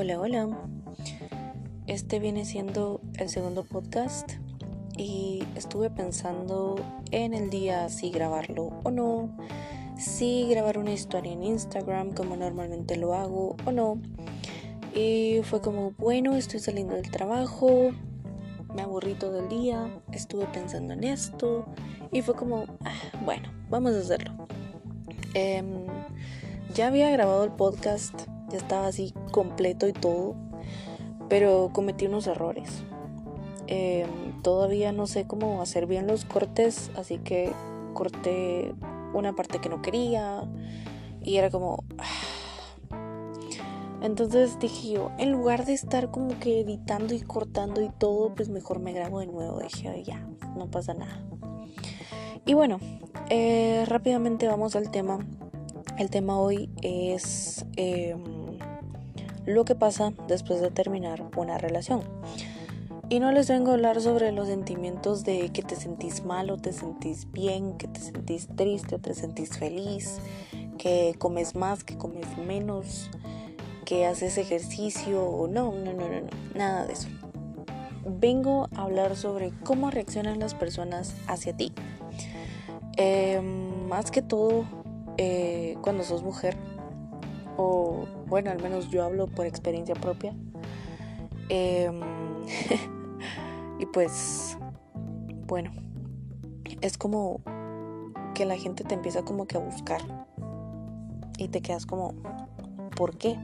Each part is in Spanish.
Hola, hola. Este viene siendo el segundo podcast y estuve pensando en el día si grabarlo o no, si grabar una historia en Instagram como normalmente lo hago o no. Y fue como, bueno, estoy saliendo del trabajo, me aburrí todo el día, estuve pensando en esto y fue como, ah, bueno, vamos a hacerlo. Em, ya había grabado el podcast ya estaba así completo y todo, pero cometí unos errores. Em, todavía no sé cómo hacer bien los cortes, así que corté una parte que no quería y era como... Entonces dije yo, en lugar de estar como que editando y cortando y todo, pues mejor me grabo de nuevo. Dije, ya, no pasa nada. Y bueno, eh, rápidamente vamos al tema. El tema hoy es... Em, lo que pasa después de terminar una relación. Y no les vengo a hablar sobre los sentimientos de que te sentís mal o te sentís bien, que te sentís triste o te sentís feliz, que comes más, que comes menos, que haces ejercicio o no, no, no, no, no, nada de eso. Vengo a hablar sobre cómo reaccionan las personas hacia ti. Em, más que todo eh, cuando sos mujer, o bueno, al menos yo hablo por experiencia propia. Em, y pues, bueno, es como que la gente te empieza como que a buscar y te quedas como, ¿por qué?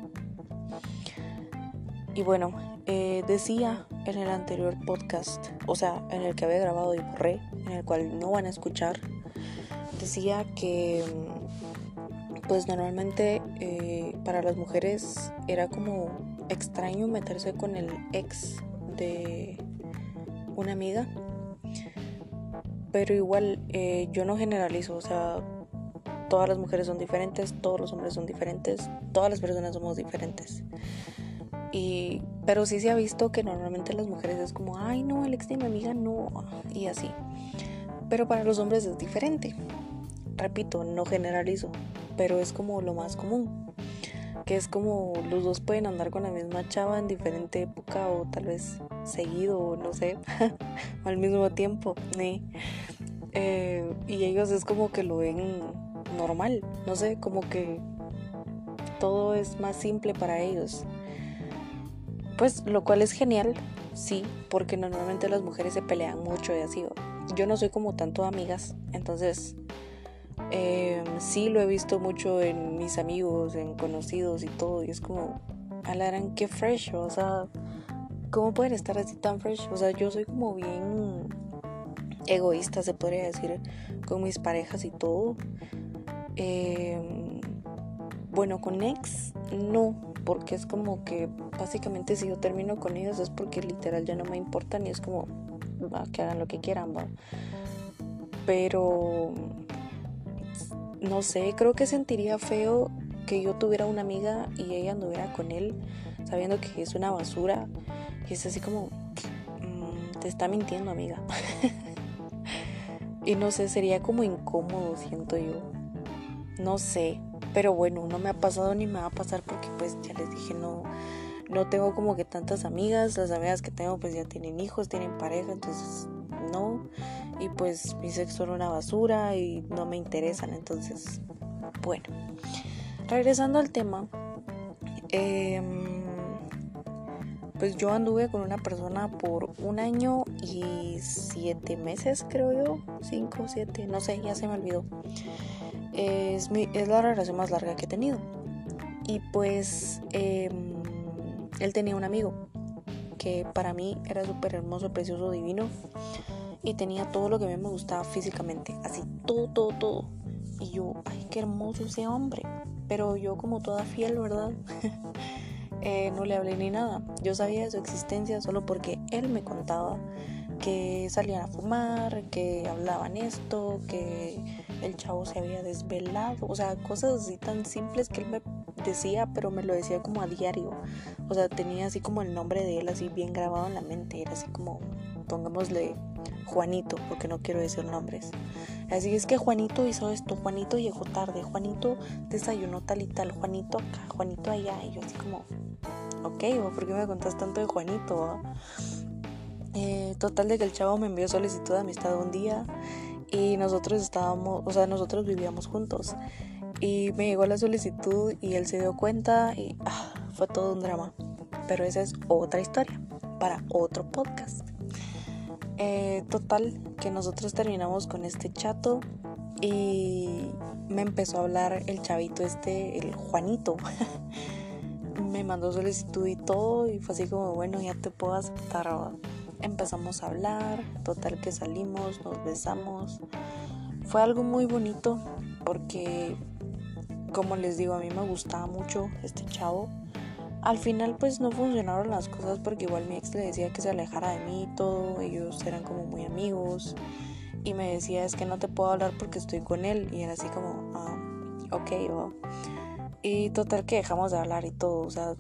Y bueno, eh, decía en el anterior podcast, o sea, en el que había grabado y borré, en el cual no van a escuchar, decía que pues normalmente eh, para las mujeres era como extraño meterse con el ex de una amiga. Pero igual eh, yo no generalizo, o sea, todas las mujeres son diferentes, todos los hombres son diferentes, todas las personas somos diferentes. Y, pero sí se ha visto que normalmente las mujeres es como, ay no, el ex de mi amiga no, y así. Pero para los hombres es diferente. Repito, no generalizo pero es como lo más común. Que es como los dos pueden andar con la misma chava en diferente época o tal vez seguido no sé, al mismo tiempo. Eh, y ellos es como que lo ven normal, no sé, como que todo es más simple para ellos. Pues lo cual es genial, sí, porque normalmente las mujeres se pelean mucho y así. Yo no soy como tanto amigas, entonces eh, sí lo he visto mucho en mis amigos, en conocidos y todo, y es como, alaran, qué fresh, o sea, ¿cómo pueden estar así tan fresh? O sea, yo soy como bien egoísta, se podría decir, con mis parejas y todo. Em, bueno, con ex no, porque es como que básicamente si yo termino con ellos es porque literal ya no me importan y es como que hagan lo que quieran, va. Pero no sé, creo que sentiría feo que yo tuviera una amiga y ella anduviera con él sabiendo que es una basura. Y es así como, mm, te está mintiendo amiga. y no sé, sería como incómodo, siento yo. No sé, pero bueno, no me ha pasado ni me va a pasar porque pues ya les dije, no, no tengo como que tantas amigas. Las amigas que tengo pues ya tienen hijos, tienen pareja, entonces. Pues mi sexo era una basura y no me interesan. Entonces, bueno. Regresando al tema. Em, pues yo anduve con una persona por un año y siete meses, creo yo. Cinco, siete, no sé, ya se me olvidó. Es, es la relación más larga que he tenido. Y pues em, él tenía un amigo que para mí era súper hermoso, precioso, divino y tenía todo lo que a mí me gustaba físicamente, así todo, todo, todo. Y yo, ay, qué hermoso ese hombre. Pero yo como toda fiel, ¿verdad? Eh, no le hablé ni nada. Yo sabía de su existencia solo porque él me contaba que salían a fumar, que hablaban esto, que el chavo se había desvelado, o sea, cosas así tan simples que él me decía, pero me lo decía como a diario. O sea, tenía así como el nombre de él así bien grabado en la mente, era así como, pongámosle Juanito, porque no quiero decir nombres. Así es que Juanito hizo esto, Juanito llegó tarde, Juanito desayunó tal y tal, Juanito acá, Juanito allá, y yo así como, ok, ¿por qué me contás tanto de Juanito? Eh, total de que el chavo me envió solicitud de amistad un día y nosotros estábamos, o sea, nosotros vivíamos juntos. Y me llegó la solicitud y él se dio cuenta y ah, fue todo un drama. Pero esa es otra historia para otro podcast. Eh, total, que nosotros terminamos con este chato y me empezó a hablar el chavito este, el Juanito. me mandó solicitud y todo y fue así como, bueno, ya te puedo aceptar. Empezamos a hablar, total que salimos, nos besamos. Fue algo muy bonito porque, como les digo, a mí me gustaba mucho este chavo. Al final pues no funcionaron las cosas porque igual mi ex le decía que se alejara de mí y todo, ellos eran como muy amigos y me decía es que no te puedo hablar porque estoy con él y era así como, ah, ok, Y total que dejamos de hablar y todo, o sea,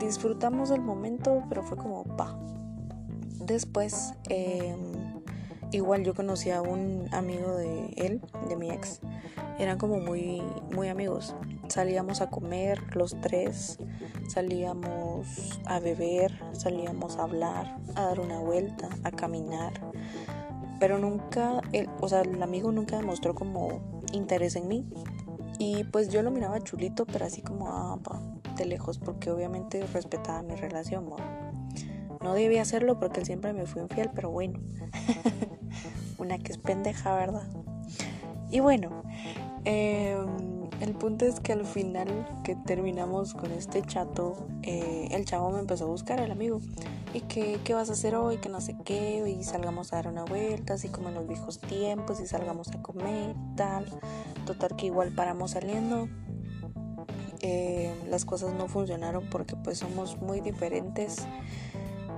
disfrutamos el momento, pero fue como, pa. Después, em, igual yo conocí a un amigo de él, de mi ex, eran como muy, muy amigos. Salíamos a comer los tres, salíamos a beber, salíamos a hablar, a dar una vuelta, a caminar. Pero nunca, el, o sea, el amigo nunca demostró como interés en mí. Y pues yo lo miraba chulito, pero así como, ah, de lejos, porque obviamente respetaba mi relación. No debía hacerlo porque él siempre me fue infiel, pero bueno. Una que es pendeja, ¿verdad? Y bueno, Em, el punto es que al final que terminamos con este chato, eh, el chavo me empezó a buscar, el amigo. Y que, ¿qué vas a hacer hoy? Que no sé qué. Y salgamos a dar una vuelta, así como en los viejos tiempos. Y salgamos a comer, tal. Total que igual paramos saliendo. Eh, las cosas no funcionaron porque pues somos muy diferentes.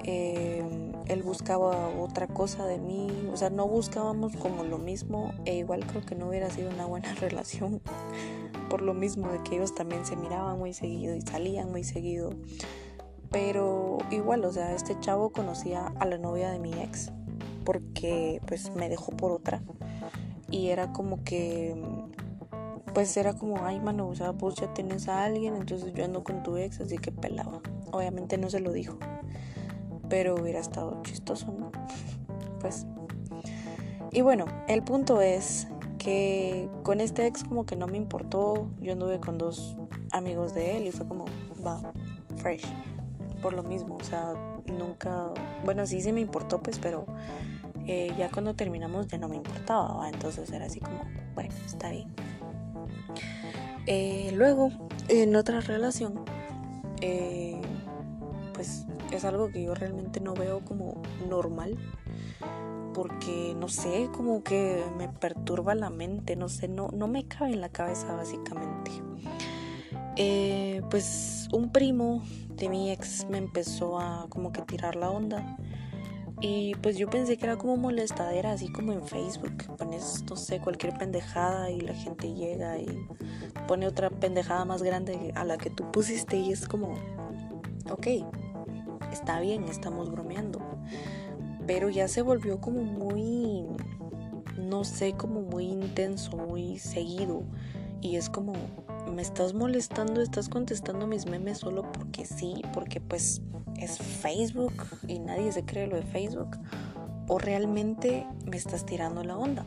Eh, él buscaba otra cosa de mí, o sea, no buscábamos como lo mismo e igual creo que no hubiera sido una buena relación por lo mismo de que ellos también se miraban muy seguido y salían muy seguido. Pero igual, o sea, este chavo conocía a la novia de mi ex porque pues me dejó por otra y era como que pues era como, ay mano, o sea, vos ya tienes a alguien, entonces yo ando con tu ex, así que pelaba. Obviamente no se lo dijo pero hubiera estado chistoso, ¿no? Pues. Y bueno, el punto es que con este ex como que no me importó, yo anduve con dos amigos de él y fue como, va, fresh, por lo mismo, o sea, nunca, bueno, sí, sí me importó, pues, pero eh, ya cuando terminamos ya no me importaba, entonces era así como, bueno, está bien. Eh, luego, en otra relación, eh, pues es algo que yo realmente no veo como normal porque no sé, como que me perturba la mente, no sé, no, no me cabe en la cabeza básicamente. Eh, pues un primo de mi ex me empezó a como que tirar la onda y pues yo pensé que era como molestadera, así como en Facebook, pones, no sé, cualquier pendejada y la gente llega y pone otra pendejada más grande a la que tú pusiste y es como, ok, está bien, estamos bromeando. Pero ya se volvió como muy, no sé, como muy intenso, muy seguido. Y es como, me estás molestando, estás contestando mis memes solo porque sí, porque pues es Facebook y nadie se cree lo de Facebook. O realmente me estás tirando la onda.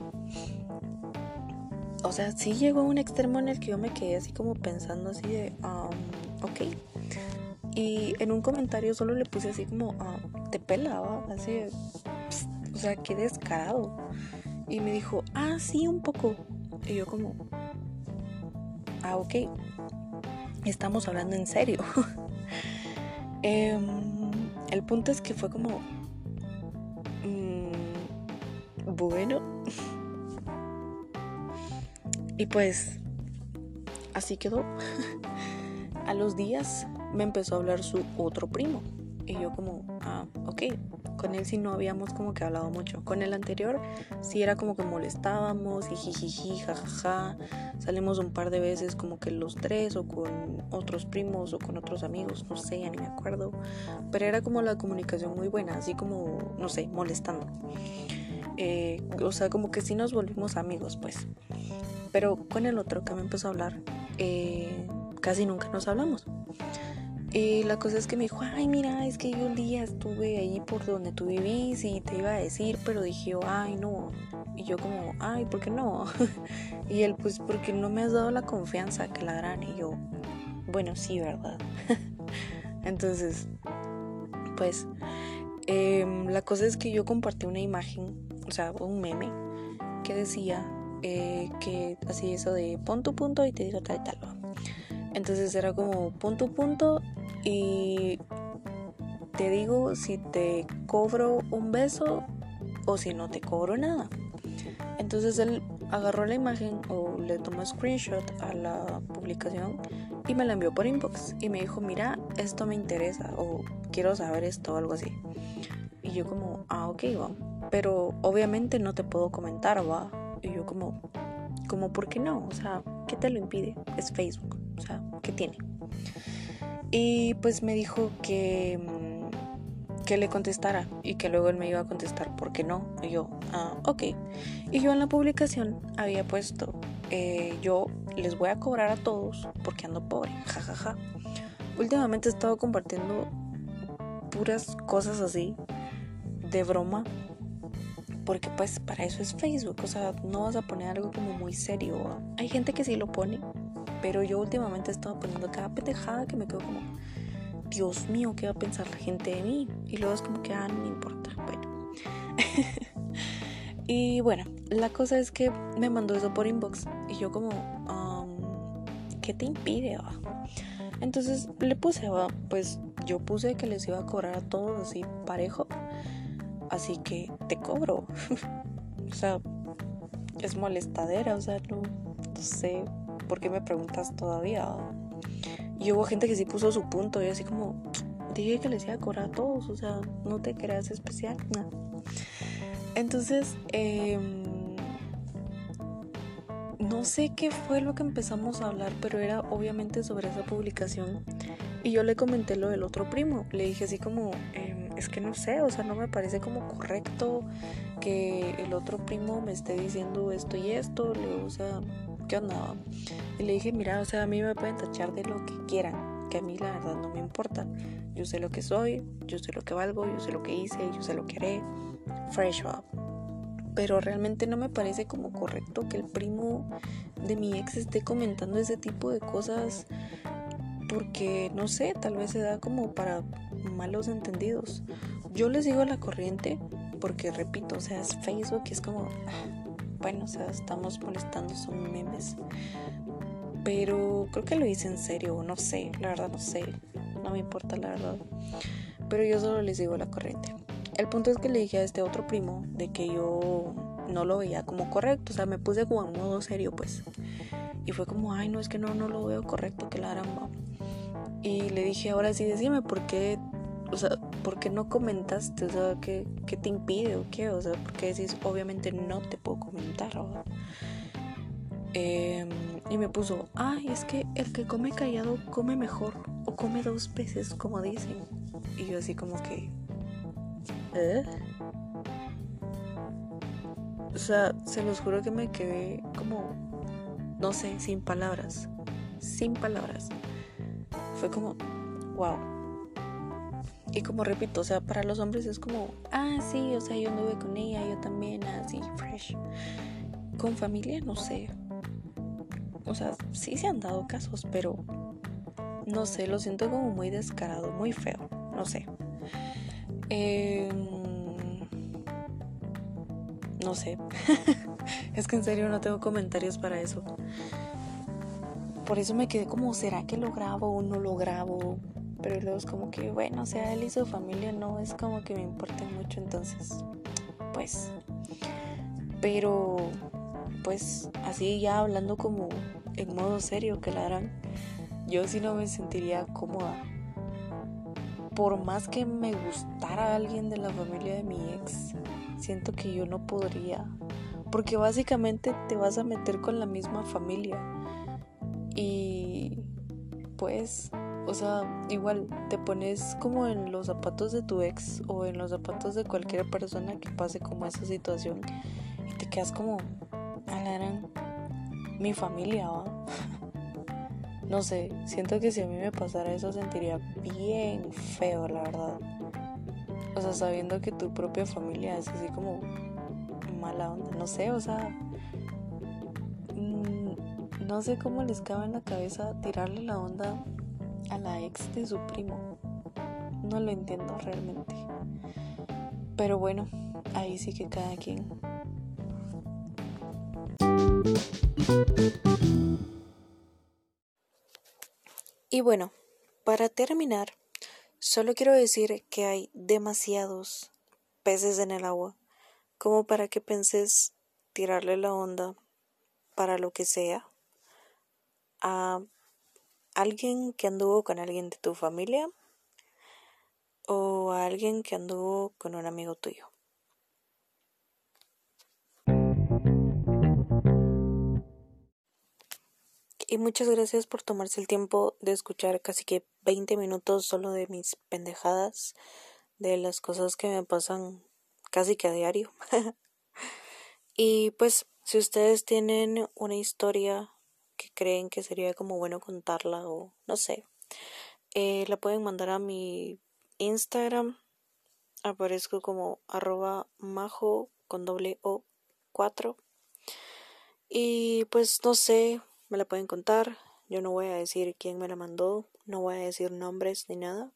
O sea, sí llegó a un extremo en el que yo me quedé así como pensando así de, um, ok, y en un comentario solo le puse así como, ah, te pelaba, así, o sea, qué descarado. Y me dijo, ah, sí, un poco. Y yo como, ah, ok, estamos hablando en serio. Em, el punto es que fue como, mm, bueno. y pues, así quedó. A los días me empezó a hablar su otro primo. Y yo como, ah, ok, con él sí no habíamos como que hablado mucho. Con el anterior sí era como que molestábamos jijiji, jajaja. Salimos un par de veces como que los tres o con otros primos o con otros amigos, no sé, ya ni me acuerdo. Pero era como la comunicación muy buena, así como, no sé, molestando. Eh, o sea, como que sí nos volvimos amigos, pues. Pero con el otro que me empezó a hablar, eh, casi nunca nos hablamos. Y la cosa es que me dijo, ay, mira, es que yo un día estuve ahí por donde tú vivís y te iba a decir, pero dije, ay, no. Y yo como, ay, ¿por qué no? y él, pues, porque no me has dado la confianza que la harán. Y yo, bueno, sí, ¿verdad? Entonces, pues, em, la cosa es que yo compartí una imagen, o sea, un meme, que decía eh, que así eso de punto punto y te digo tal y tal. Entonces era como punto punto y te digo si te cobro un beso o si no te cobro nada. Entonces él agarró la imagen o le tomó screenshot a la publicación y me la envió por inbox y me dijo, mira, esto me interesa o quiero saber esto o algo así. Y yo como, ah, ok, va. Pero obviamente no te puedo comentar, va. Y yo como, como, ¿por qué no? O sea, ¿qué te lo impide? Es Facebook. O sea, ¿qué tiene? Y pues me dijo que, mm, que le contestara y que luego él me iba a contestar por qué no. Y yo, ah, ok. Y yo en la publicación había puesto, eh, yo les voy a cobrar a todos porque ando pobre, jajaja. Ja, ja. Últimamente he estado compartiendo puras cosas así, de broma, porque pues para eso es Facebook, o sea, no vas a poner algo como muy serio. Hay gente que sí lo pone, pero yo últimamente he estado poniendo cada pendejada que me quedo como, Dios mío, ¿qué va a pensar la gente de mí? Y luego es como que, ah, no me importa. Bueno. y bueno, la cosa es que me mandó eso por inbox. Y yo como, um, ¿qué te impide? Entonces le puse, va, pues yo puse que les iba a cobrar a todos así parejo. Así que te cobro. o sea, es molestadera, o sea, no sé, ¿por qué me preguntas todavía? Y hubo gente que sí puso su punto y así como, dije que les iba a a todos, o sea, no te creas especial. Entonces, em, no sé qué fue lo que empezamos a hablar, pero era obviamente sobre esa publicación. Y yo le comenté lo del otro primo, le dije así como, em, es que no sé, o sea, no me parece como correcto que el otro primo me esté diciendo esto y esto, le, o sea, ¿qué onda? Y le dije, mira, o sea, a mí me pueden tachar de lo que quieran, que a mí la verdad no me importa. Yo sé lo que soy, yo sé lo que valgo, yo sé lo que hice, yo sé lo que haré. Fresh up. Pero realmente no me parece como correcto que el primo de mi ex esté comentando ese tipo de cosas porque no sé, tal vez se da como para malos entendidos. Yo les digo a la corriente porque repito, o sea, es Facebook es como bueno, o sea, estamos molestando, son memes. Pero creo que lo hice en serio, no sé, la verdad no sé, no me importa la verdad. Pero yo solo les digo la corriente. El punto es que le dije a este otro primo de que yo no lo veía como correcto, o sea, me puse como en modo serio, pues. Y fue como, ay, no, es que no, no lo veo correcto, que la aramba. Y le dije, ahora sí, decime por qué o sea, ¿por qué no comentaste? O sea, ¿qué, te impide o qué? O sea, porque decís, obviamente no te puedo comentar. Em, y me puso, ay, es que el que come callado come mejor o come dos veces, como dicen. Y yo así como que... ¿Eh? O sea, se los juro que me quedé como, no sé, sin palabras. Sin palabras. Fue como, wow y como repito, o sea, para los hombres es como, ah, sí, o sea, yo anduve con ella, yo también, así, fresh. Con familia, no sé. O sea, sí se han dado casos, pero no sé, lo siento como muy descarado, muy feo, no sé. Em, no sé. es que en serio no tengo comentarios para eso. Por eso me quedé como, ¿será que lo grabo o no lo grabo? Pero luego es como que, bueno, o sea, él y su familia no es como que me importe mucho, entonces, pues, pero, pues, así ya hablando como en modo serio que la harán, yo sí no me sentiría cómoda. Por más que me gustara alguien de la familia de mi ex, siento que yo no podría. Porque básicamente te vas a meter con la misma familia. Y pues o sea, igual te pones como en los zapatos de tu ex o en los zapatos de cualquier persona que pase como esa situación y te quedas como, alarán, mi familia, ¿va? No sé, siento que si a mí me pasara eso sentiría bien feo, la verdad. O sea, sabiendo que tu propia familia es así como mala onda, no sé, o sea, mm, no sé cómo les cabe en la cabeza tirarle la onda a la ex de su primo. No lo entiendo realmente. Pero bueno, ahí sí que cada quien. Y bueno, para terminar, solo quiero decir que hay demasiados peces en el agua como para que penses tirarle la onda para lo que sea a alguien que anduvo con alguien de tu familia o a alguien que anduvo con un amigo tuyo. Y muchas gracias por tomarse el tiempo de escuchar casi que 20 minutos solo de mis pendejadas, de las cosas que me pasan casi que a diario. y pues si ustedes tienen una historia que creen que sería como bueno contarla o no sé, eh, la pueden mandar a mi Instagram. Aparezco como arroba majo con doble o 4. Y pues no sé, me la pueden contar. Yo no voy a decir quién me la mandó, no voy a decir nombres ni nada.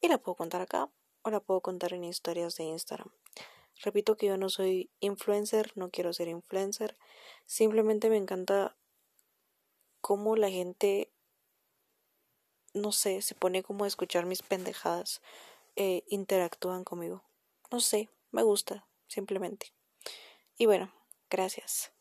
Y la puedo contar acá o la puedo contar en historias de Instagram. Repito que yo no soy influencer, no quiero ser influencer. Simplemente me encanta cómo la gente, no sé, se pone como a escuchar mis pendejadas, e interactúan conmigo. No sé, me gusta, simplemente. Y bueno, gracias.